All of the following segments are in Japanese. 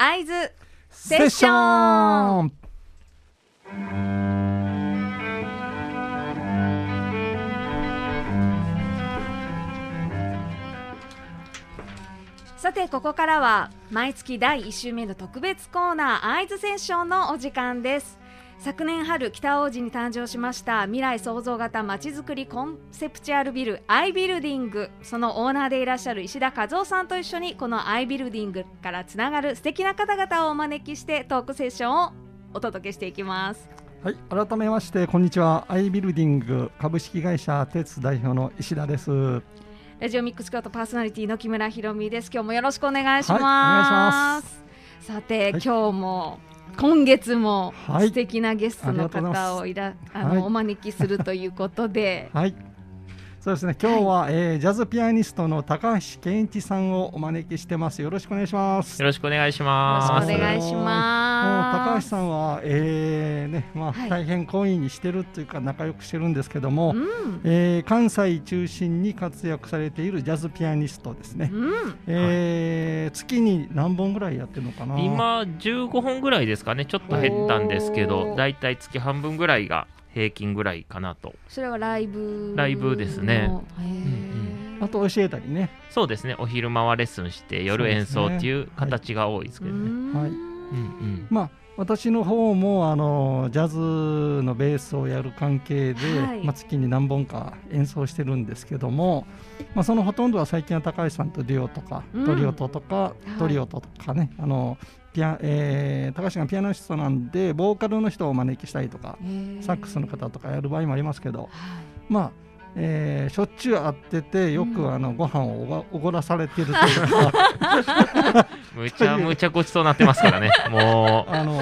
会津セッション。さてここからは毎月第1週目の特別コーナー会津セッションのお時間です昨年春北大路に誕生しました未来創造型まちづくりコンセプチュアルビルアイビルディング。そのオーナーでいらっしゃる石田和夫さんと一緒にこのアイビルディングからつながる素敵な方々をお招きしてトークセッションをお届けしていきます。はい、改めましてこんにちは。アイビルディング株式会社鉄代表の石田です。はラジオミックス京都パーソナリティの木村ひろみです。今日もよろしくお願いします,、はいお願いします。さて、はい。今日も今月もはい。素敵なゲストの方をいらあの、はいお招きするということで。い。そうですね。今日は、えージャズピアニストの高橋健一さんをお招きしてます。よろしくお願いします。よろしくお願いしよろます。しくお願いしもうます高橋さんは、えーね、まあ、はい大変好意にしてるというか仲良くしてるんですけども、うんえー関西中心に活躍されているジャズピアニストですね。うんえー月に何本ぐらいやってるのかな？今15本ぐらいですかね。ちょっと減ったんですけおど、ーだいたい月半分ぐらいが平均ぐらいかなと。それはライブライブですねあと教えたりね。そうですね。お昼間はレッスンして夜演奏っていう形が多いですけどね。うんはいうんうん。まあ私の方もあのジャズのベースをやる関係で、はい。まあ、月に何本か演奏してるんですけども、まあ、そのほとんどは最近は高橋さんとデュオとか、うん。トリオトとか、い。トリオトとかねあのピア、えー高橋がピアノシストなんでボーカルの人をお招きしたりとかサックスの方とかやる場合もありますけどはい。まあえーしょっちゅう会っててよくうんあのご飯をおごおごらされてるというかむちゃむちゃごちそうになってますからね。もう。あの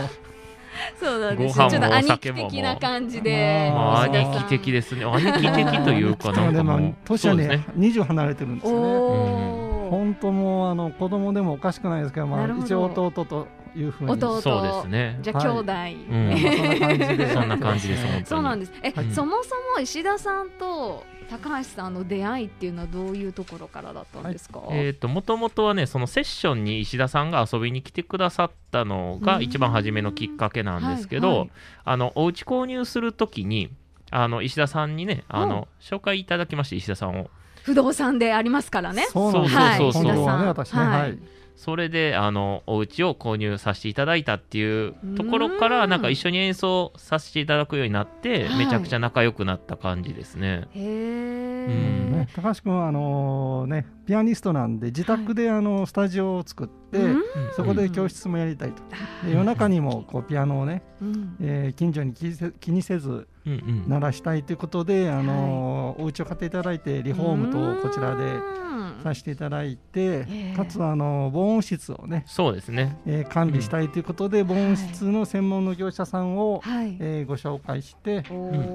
そうなんですご飯もよちょっと兄貴お酒も的な感じでまあ、兄貴的ですね。兄貴的というか、なんでもかもう、年はねね。20離れてるんですよね。本当もうあの子供でもおかしくないですけど、まあ一応弟というふうに。弟。そうですね。じゃあ兄弟、うん。そんな感じで。そんな感じです。そうなんです。え、はい。そもそも石田さんと高橋さんの出会いっていうのはどういうところからだったんですか、えー、ともともとはねそのセッションに石田さんが遊びに来てくださったのがうん。一番初めのきっかけなんですけど、はいはい。あのお家購入するときにあの石田さんにねあの、紹介いただきまして石田さんを。不動産でありますからね。そうそうそうそう。はね、石田私ね、さんはい。それであのお家を購入させていただいたっていうところかうん。らなんか一緒に演奏させていただくようになって、はい。めちゃくちゃ仲良くなった感じですね。へえ、うん。ね、高橋君はあのねピアニストなんで自宅であのスタジオを作って、うんそこで教室もやりたいと。で夜中にもこうピアノをね、うん。えー近所に気にせ気にせず鳴らしたいということで、あのお家を買っていただいてリフォームとこちらでうんさせていただいて、ええ。かつあの防音室をね、そうですね。えー管理したいということで、防音室の専門の業者さんを、はい、えーご紹介して、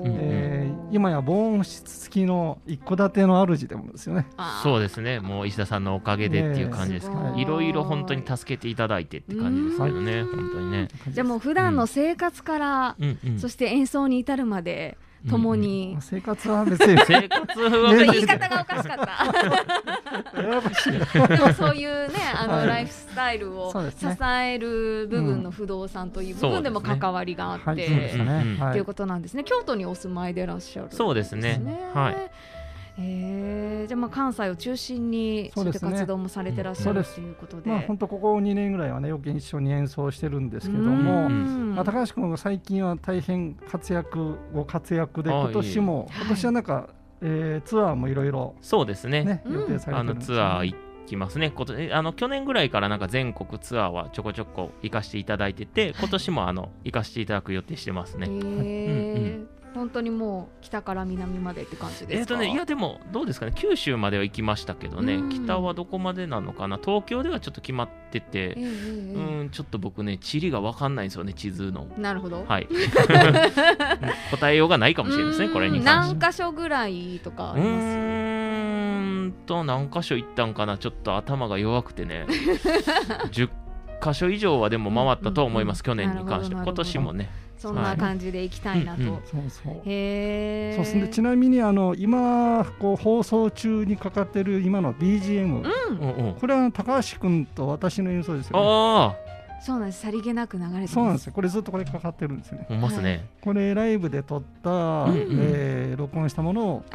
えー今や防音室付きの一戸建ての主でもですよね。そうですね。もう石田さんのおかげでっていう感じですけど、いろいろ本当に助けていただいてって感じですけどね、うん。本当にね。じゃあもう普段の生活から、うん。うん。そして演奏に至るまで共に、生活は別に。生活はね 言い方がおかしかった。でもそういうね、あの、はい。ライフスタイルを支える部分の不動産という部分でも関わりがあって、はい、ね。うんはい。うことなんですね。京都にお住まいでいらっしゃる、そうですね。はい。えー、じゃあまあ関西を中心にそういったそうですね活動もされてらっしゃるということで、まあ本当ここ2年ぐらいはねよく一緒に演奏してるんですけどうも、ん。まあ、高橋君は最近は大変活躍ご活躍であ今年もいえい。え今年はなんか、えーツアーもいろいろそうですね。予定されあのてるんですよねツアー行きますね。ことえあの去年ぐらいからなんか全国ツアーはちょこちょこ行かせていただいてて、今年もあの行かせていただく予定してますえね。ー本当にもう北から南までって感じですか？えっ、とね、いやでもどうですかね、九州までは行きましたけどね、うん北はどこまでなのかな、東京ではちょっと決まってて、うん、ちょっと僕ね、地理が分かんないんですよね、地図の。ーなるほど。はい。答えようがないかもしれないですね、これにうん関して何箇所ぐらいとかあうります？ーんと何箇所行ったんかな？ちょっと頭が弱くてね 10箇所以上はでも回ったと思います、うんうん去年に関して今年もねそんな感じで行きたいなと。はいうんうんそうそうへえ。そうすねちなみにあの今こう放送中にかかってる今の BGM、うん。うんうんこれは高橋君と私の演奏ですよ、ね、あそうなんですさりげなく流れてますそうなんですよこれずっとこれかかってるんですねほんますね、これライブで撮った、うんうんえー録音したものを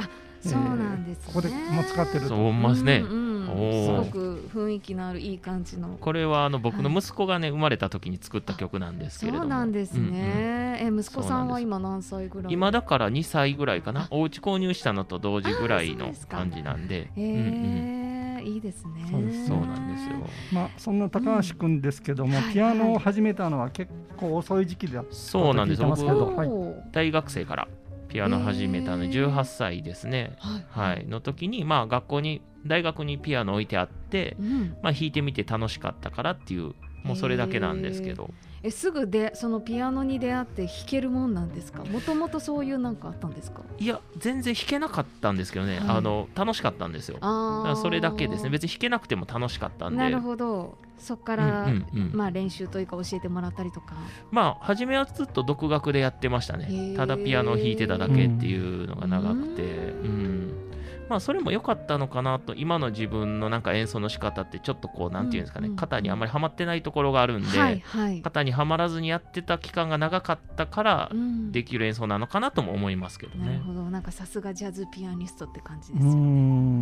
そうなんです、ね。ここでも使ってると。そうほんますね、うんうんすごく雰囲気のあるいい感じの。これはあの僕の息子がね、生まれた時に作った曲なんですけれども。そうなんですね、え息子さんは今何歳ぐらい？今だから2歳ぐらいかな。お家購入したのと同時ぐらいの感じなんで。へうんうんえいいですね。そうなんですよ。まあそんな高橋君ですけども、うん。ピアノを始めたのは結構遅い時期だったそうなんです聞いてますけど。僕はい。大学生からピアノ始めたのでへー。18歳ですね。はい。はい。の時にまあ学校に大学にピアノ置いてあってうん。まあ弾いてみて楽しかったからっていうもうそれだけなんですけど。えすぐでそのピアノに出会って弾けるもんなんですか？もともとそういうなんかあったんですか？いや全然弾けなかったんですけどね、はい。あの楽しかったんですよ。だあそれだけですね。別に弾けなくても楽しかったんで。なるほど。そっかうんら、うんうん。まあ練習というか教えてもらったりとか。まあ初めはずっと独学でやってましたへねー。ただピアノを弾いてただけっていうのが長くて。ううん。んまあそれも良かったのかなと今の自分のなんか演奏の仕方ってちょっとこうなんていうんですかねうんうん肩にあんまりはまってないところがあるんで、はいはい、肩にはまらずにやってた期間が長かったからうん。できる演奏なのかなとも思いますけどね。なるほど。なんかさすがジャズピアニストって感じですよ、ん。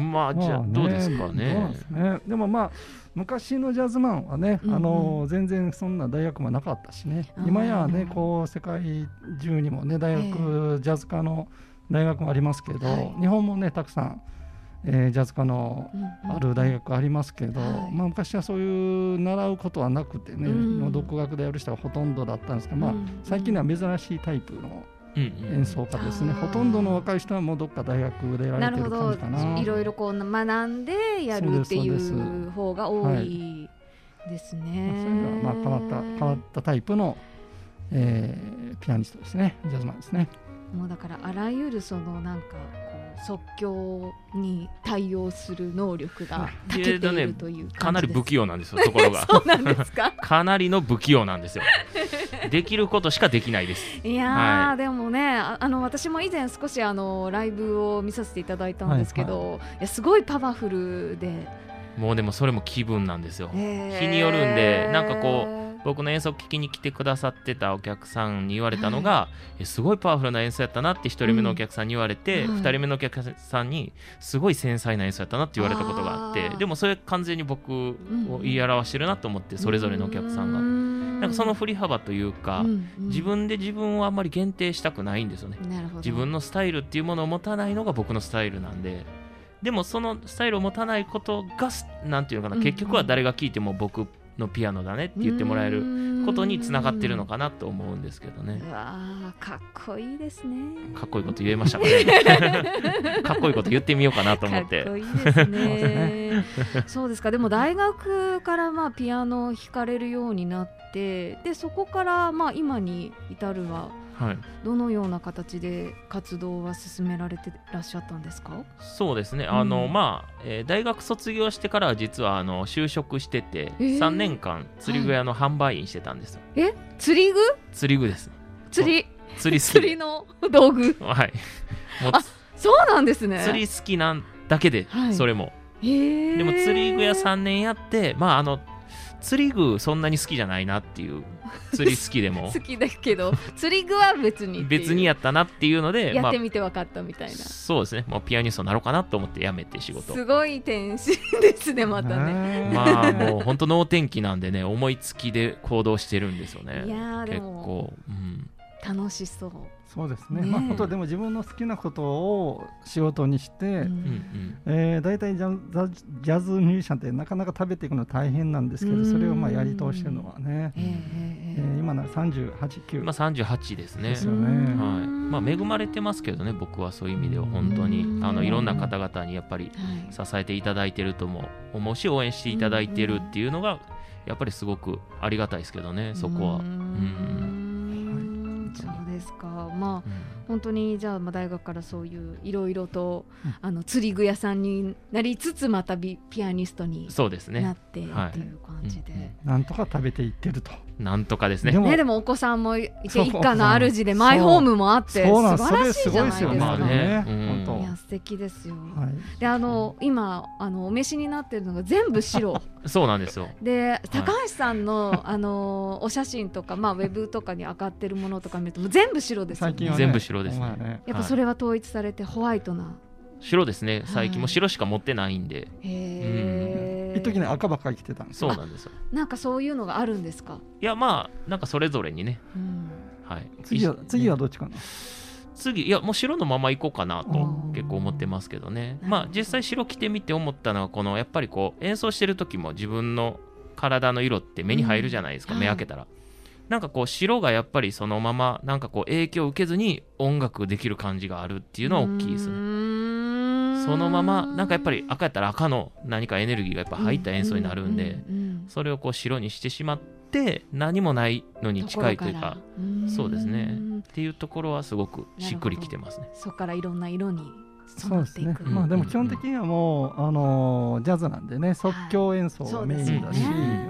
まあじゃあどうですかね。で。すね。でもまあ昔のジャズマンはね、うんうん。あの全然そんな大学もなかったしね今やねこう世界中にもね大学、ジャズ科の大学もありますけど、はい。日本もねたくさん、えージャズ科のうんうん。ある大学ありますけど、はい。まあ、昔はそういう習うことはなくてね、う独学でやる人がほとんどだったんですけど、まあうん最近では珍しいタイプのうんうん演奏家ですね、ほとんどの若い人はもうどっか大学でやられてるな。るほど。感じかな。いろいろこう学んでやるっていそう方が多いですね。いうのはまあ変わった変わったタイプの、えーピアニストですね。ジャズマンですね。もうだからあらゆるそのなんかこう即興に対応する能力が長けているというかなり不器用用なんですよところが か？かなりの不器用なんですよ。できることしかできないです。いやー、はい。でもねああの私も以前少しあのライブを見させていただいたんですけど、いやすごいパワフルで、もうでもそれも気分なんですよ。えー。日によるんでなんかこ僕の演奏聞きに来てくださってたお客さんに言われたのが、えすごいパワフルな演奏やったなって1人目のお客さんに言われて、うんはい。2人目のお客さんにすごい繊細な演奏やったなって言われたことがあってでもそれ完全に僕を言い表してるなと思ってそれぞれのお客さんが。がなんかその振り幅というか、自分で自分をあんまり限定したくないんですよね。自分のスタイルっていうものを持たないのが僕のスタイルなんで。でもそのスタイルを持たないことがすなんていうのかな、うん結局は誰が聴いても僕のピアノだねって言ってもらえることにつながってるのかなと思うんですけどね。うわーかっこいいですね。かっこいいこと言えましたかね。かっこいいこと言ってみようかなと思って。かっこいいですね。そうですか。でも大学からまあピアノを弾かれるようになってでそこからまあ今に至るははい、どのような形で活動は進められてらっしゃったんですか？そうですね。あの、うんまあ、えー大学卒業してからは実はあの就職してて、えー。3年間釣り具屋の販売員してたんですよ、え？釣り具？釣り具です。釣り。釣り 釣りの道具。はい。もうあそうなんですね。釣り好きなんだけで、はい。それも。へえでも釣り具屋3年やってまああの釣り具そんなに好きじゃないなっていう釣り好きでも。好きだけど釣り具は別に別にやったなっていうのでやってまみて分かったみたいな、あ、そうですね。もうピアニストになろうかなと思って辞めて仕事。すごい天使ですねまたね。ねまあもう本当能天気なんでね思いつきで行動してるんですよね。いや結も。構、うん、楽しそう、そうですね。ねえ。まあ本当でも自分の好きなことを仕事にして、うんえー、大体ジャザジャズミュージシャンってなかなか食べていくの大変なんですけうん。どそれをまあやり通してるのはね、えええええー今なら38、9、まあ38ですね。ですよね。はい。まあ、恵まれてますけどね僕はそういう意味では本当に。うん。あのいろんな方々にやっぱりはい。支えていただいてるとも思う。し応援していただいてるっていうのがやっぱりすごくありがたいですけどねそこは。うーんでですか？まあうん。本当にじゃあまあ大学からそういういろいろと、うん。あの釣り具屋さんになりつつまたビピアニストにそうですね。なってっていうはい。感じで、なんとか食べていってると。なんとかですね。でもね、でもお子さんもいて一家の主でマイホームもあって素晴らしいじゃないですか。まあね。うん本いや素敵ですよ。はい。であの今あのお召しになってるのが全部白。そうなんですよ。で高橋さんの、あのお写真とか、まあ、ウェブとかに上がってるものとか見るともう全部白ですよね。最近はね。全部白ですね。ほんまやね。やっぱそれは統一されてホワイトな、白ですね。最近も白しか持ってないんで。へえ、一時ね赤ばっかり着てたんですよ。そうなんですよ。なんかそういうのがあるんですか、いやまあなんかそれぞれにね。うん、はい。次はい次はどっちかな？次いやもう白のまま行こうかなとうん結構思ってますけどね。まあ実際白着てみて思ったのはこのやっぱりこう演奏してる時も自分の体の色って目に入るじゃないですか、うん。目開けたら、なんかこう白がやっぱりそのままなんかこう影響を受けずに音楽できる感じがあるっていうのは大きいですね。ねそのままなんかやっぱり赤やったら赤の何かエネルギーがやっぱ入った演奏になるんで、それをこう白にしてしまって何もないのに近いというかそうですね。んっていうところはすごくしっくりきてますね。そこからいろんな色に染そうですね。まあでも基本的にはもうあのージャズなんでね即興演奏がメインだし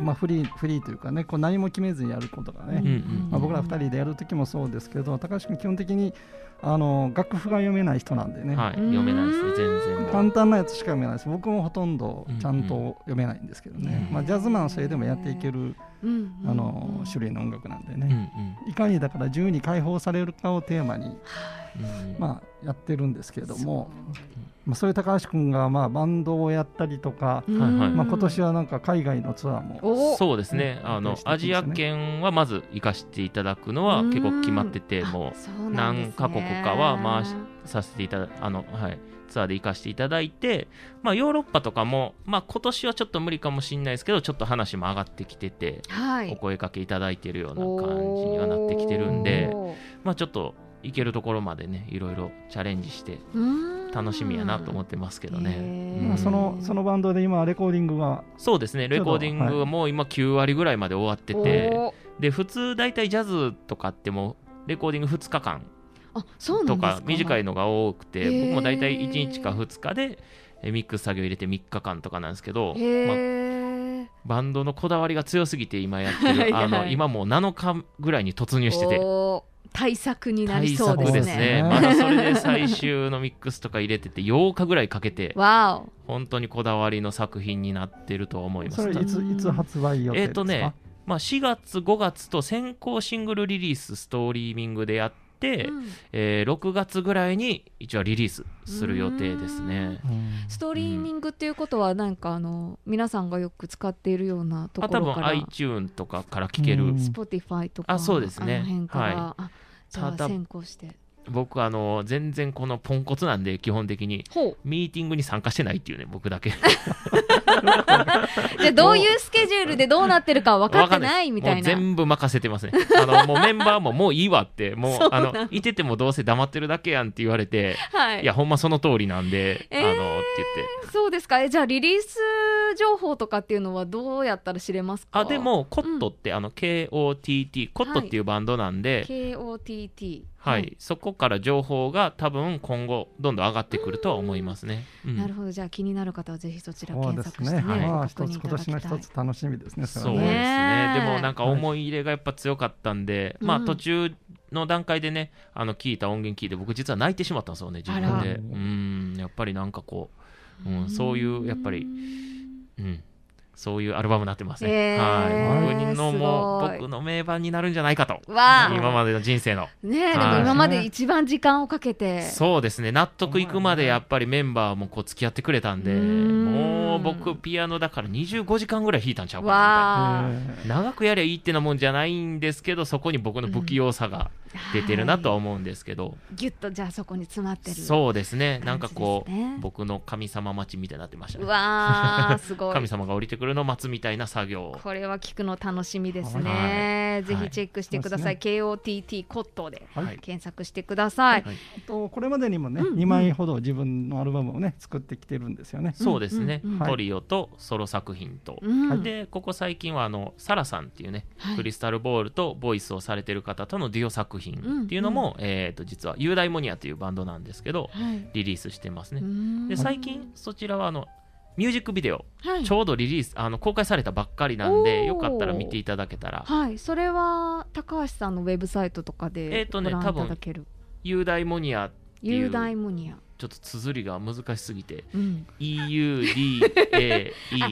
まあフリーフリーというかねこう何も決めずにやることがね。うんうんまあ僕ら二人でやる時もそうですけど高橋君基本的にあの楽譜が読めない人なんでね。はい。読めないですね全然簡単なやつしか読めないです。僕もほとんどちゃんと読めないんですけどね、うん。まあ、ジャズマンはそれでもやっていける、うんあのうん。種類の音楽なんでうんうね、ん。いかにだから自由に解放されるかをテーマに、うん。まあ、やってるんですけれども、そう。まあ、そういう高橋君がまあバンドをやったりとか、うん。はいはい。まあ、今年はなんか海外のツアーもおそうですね。うんあのアジア圏はまず行かせていただくのは結構決まっててうんもう何カ国かは回させていただあのはいツアーで行かせていただいて、まあ、ヨーロッパとかも、まあ、今年はちょっと無理かもしれないですけどちょっと話も上がってきてて、はい。お声かけいただいてるような感じにはなってきてるんで、まあ、ちょっと行けるところまでねいろいろチャレンジしてうん。楽しみやなと思ってますけどね、うん。まあ、そのそのバンドで今レコーディングはそうですねレコーディングはもう今9割ぐらいまで終わってて、おー。で普通大体ジャズとかってもうレコーディング2日間とですか。か短いのが多くて僕も大体1日か2日でえミックス作業入れて3日間とかなんですけど、まあ、バンドのこだわりが強すぎて今やっては いはいるあの今もう7日ぐらいに突入してて。対策にな対りそう策ですね。ねまだそれで最終のミックスとか入れてて8日ぐらいかけて本当にこだわりの作品になってると思いますそれいついつ発売予定ですか、えっ、とね、まあ、4月5月と先行シングルリリースストリーミングでやって、うん。えー6月ぐらいに一応リリースする予定ですね。うん。ストリーミングっていうことはなんかあの皆さんがよく使っているようなとあ多分ころから。iTune とかから聴ける、うん。Spotify とかあそうですね。あの辺から、はあじゃあ先行して。僕あの全然このポンコツなんで基本的に。ミーティングに参加してないっていうね僕だけ じゃあどういうスケジュールでどうなってるか分かってないみたいな。全部任せてますね。あのもうメンバーももういいわって。もうあのいててもどうせ黙ってるだけやんって言われてはい。いやほんまその通りなんで、えーあのって言って。そうですか？えじゃあリリース情報とかっていうのはどうやったら知れますか？あでもコットって、あの KOTT コットっていうバンドなんで、KOTT はい、そこから情報が多分今後どんどん上がってくるとは思いますね。うん。なるほど。じゃあ気になる方はぜひそちら検索してね。ね。まあご確認一つ今年の一つ楽しみですね。そうですはね。でもなんか思い入れがやっぱ強かったんで、まあうん途中の段階でねあの聞いた音源聞いて僕実は泣いてしまったんですよね自分あでら。うん。やっぱりなんかこう、うん、そういうやっぱりうんそういうアルバムになってますね、えーはい。僕のもすごい。僕の名盤になるんじゃないかと。わあ。今までの人生の。ねえではい。も今まで一番時間をかけて。そうですね。納得いくまでやっぱりメンバーもこう付き合ってくれたんでうーん僕ピアノだから25時間ぐらい弾いたんちゃうかなみたいな。長くやりゃいいってなもんじゃないんですけどそこに僕の不器用さが出てるなとは思うんですけど、ギュッとじゃあそこに詰まってる。そうですね。なんかこう、僕の神様待ちみたいになってましたうねわーすごい。神様が降りてくるのを待つみたいな作業。をこれは聞くの楽しみですはね、い。ぜひチェックしてください、は KOTT コットではい。はい検索してください、はい。あとこれまでにもね、うん2枚ほど自分のアルバムをね作ってきてるんですよね。そうですね、うんうんうんトリオとソロ作品と、うん。でここ最近はあのサラさんっていうね、はい。クリスタルボールとボイスをされてる方とのデュオ作作品っていうのも、えー、と実は雄大モニアというバンドなんですけどはい。リリースしてますね。うーん。で最近そちらはあのミュージックビデオはい。ちょうどリリースあの公開されたばっかりなんでよかったら見ていただけたら。はい、それは高橋さんのウェブサイトとかでえーとねご覧いただける？雄大モニアいう。雄大モニア。ちょっと綴りが難しすぎてうん、EUDAE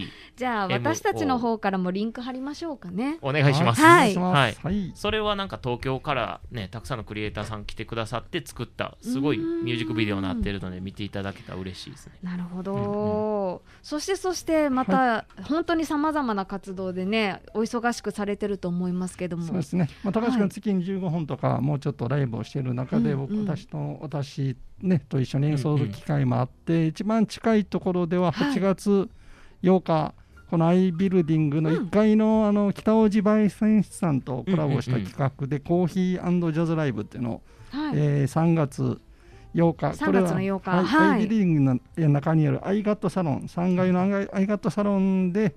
じゃあ私たちの方からもリンク貼りましょうかね。お願いします、はい。はい。それはなんか東京からねたくさんのクリエイターさん来てくださって作ったすごいミュージックビデオになってるので見ていただけたら嬉しいですね。なるほど、そしてそしてまた、本当にさまざまな活動でねお忙しくされてると思いますけども。そうですね、まあ、高橋はい。君、月に15本とか、もうちょっとライブをしている中で、うん僕、うん。私と私、ね、と一緒に演奏する機会もあって、一番近いところでは、はい。8月8日、このアイビルディングの1階の,、あの北大路焙煎室さんとコラボした企画で、コーヒージャズライブっていうのを、はい、えー3月8日、3月の8日。はいはい。アイビルディングの中にあるアイガットサロン、3階のアイガットサロンで、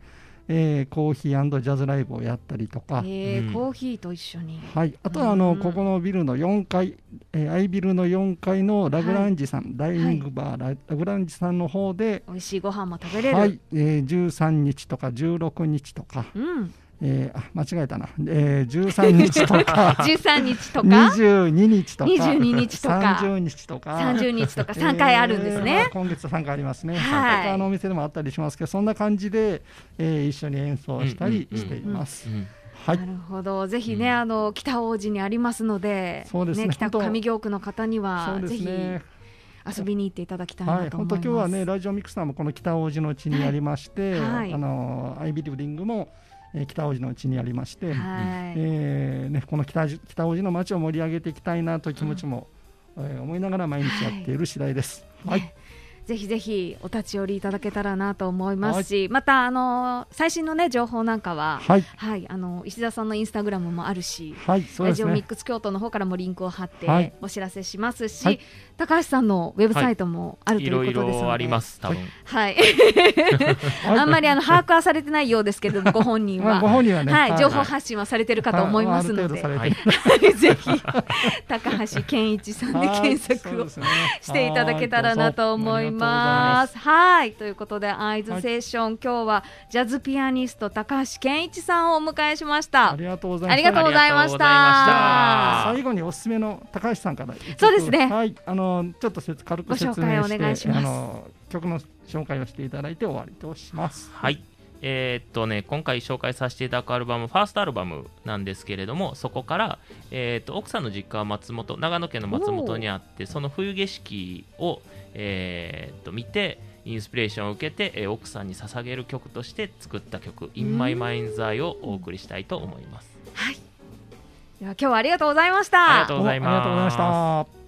えーコーヒージャズライブをやったりとか。えーうん。コーヒーと一緒に、はい、あとはあの、うん。ここのビルの4階、えー、アイビルの4階のラグランジさん、ダイニングバー、ララグランジさんの方で、美味しいご飯も食べれる、はい。えー、13日とか16日とか、うん、えーあ間違えたな、えー、13日とか。13日とか。22日とか。22日とか。30日とか。30日とか。3回あるんですえーね。今月3回ありますね、はい。他のお店でもあったりしますけどそんな感じで、えー一緒に演奏したりしています、うんはい。なるほど。ぜひね、うん。あの北大路にありますのでそうですね。北本当。上京区の方にそはうでぜひ遊びに行っていただきたいは、ないと思います。本当今日はねラジオミックスさんもこの北大路の地にありまして、はい。はいあのアイビリブディングも、えー北大路の地にありまして、はい、えーね、この北大路北大路の街を盛り上げていきたいなという気持ちも、えー思いながら毎日やっている次第です。はい、ねぜひぜひお立ち寄りいただけたらなと思いますし、またあの最新のね情報なんかは、はい、はい、あの石田さんのインスタグラムもあるし、はい、そうですラジオミッね。クス京都の方からもリンクを貼ってはい。お知らせしますし、はい。高橋さんのウェブサイトもあるといいろいうことですので、ろあります多分。はい、は いあんまりあの把握はされてないようですけども ご本人まあは、ご本人はね、はい、はい。情報発信はされてるかと思いますので、はてい。る ぜひ高橋健一さんではい。検索をしていただけたらなと思います。はい、ということで、アイズセッション、今日はジャズピアニスト高橋健一さんをお迎えしました。あ。りがとうございます。ありがとうございました。た。最後におすすめの高橋さんからそうですね。はい。あのちょっと説軽く説明ご紹介おして願いします。あの曲の紹介をしていただいて終わりとします。はい。えーっとね、今回紹介させていただくアルバム、ファーストアルバムなんですけれども、そこから、えーっと奥さんの実家は松本、長野県の松本にあって、その冬景色を、えーっと見て、インスピレーションを受けて、えー奥さんに捧げる曲として作った曲、In My Mind's Eye をお送りしたいと思います。はい。では今日はありがとうございました。ありがとうございますおありがとうございました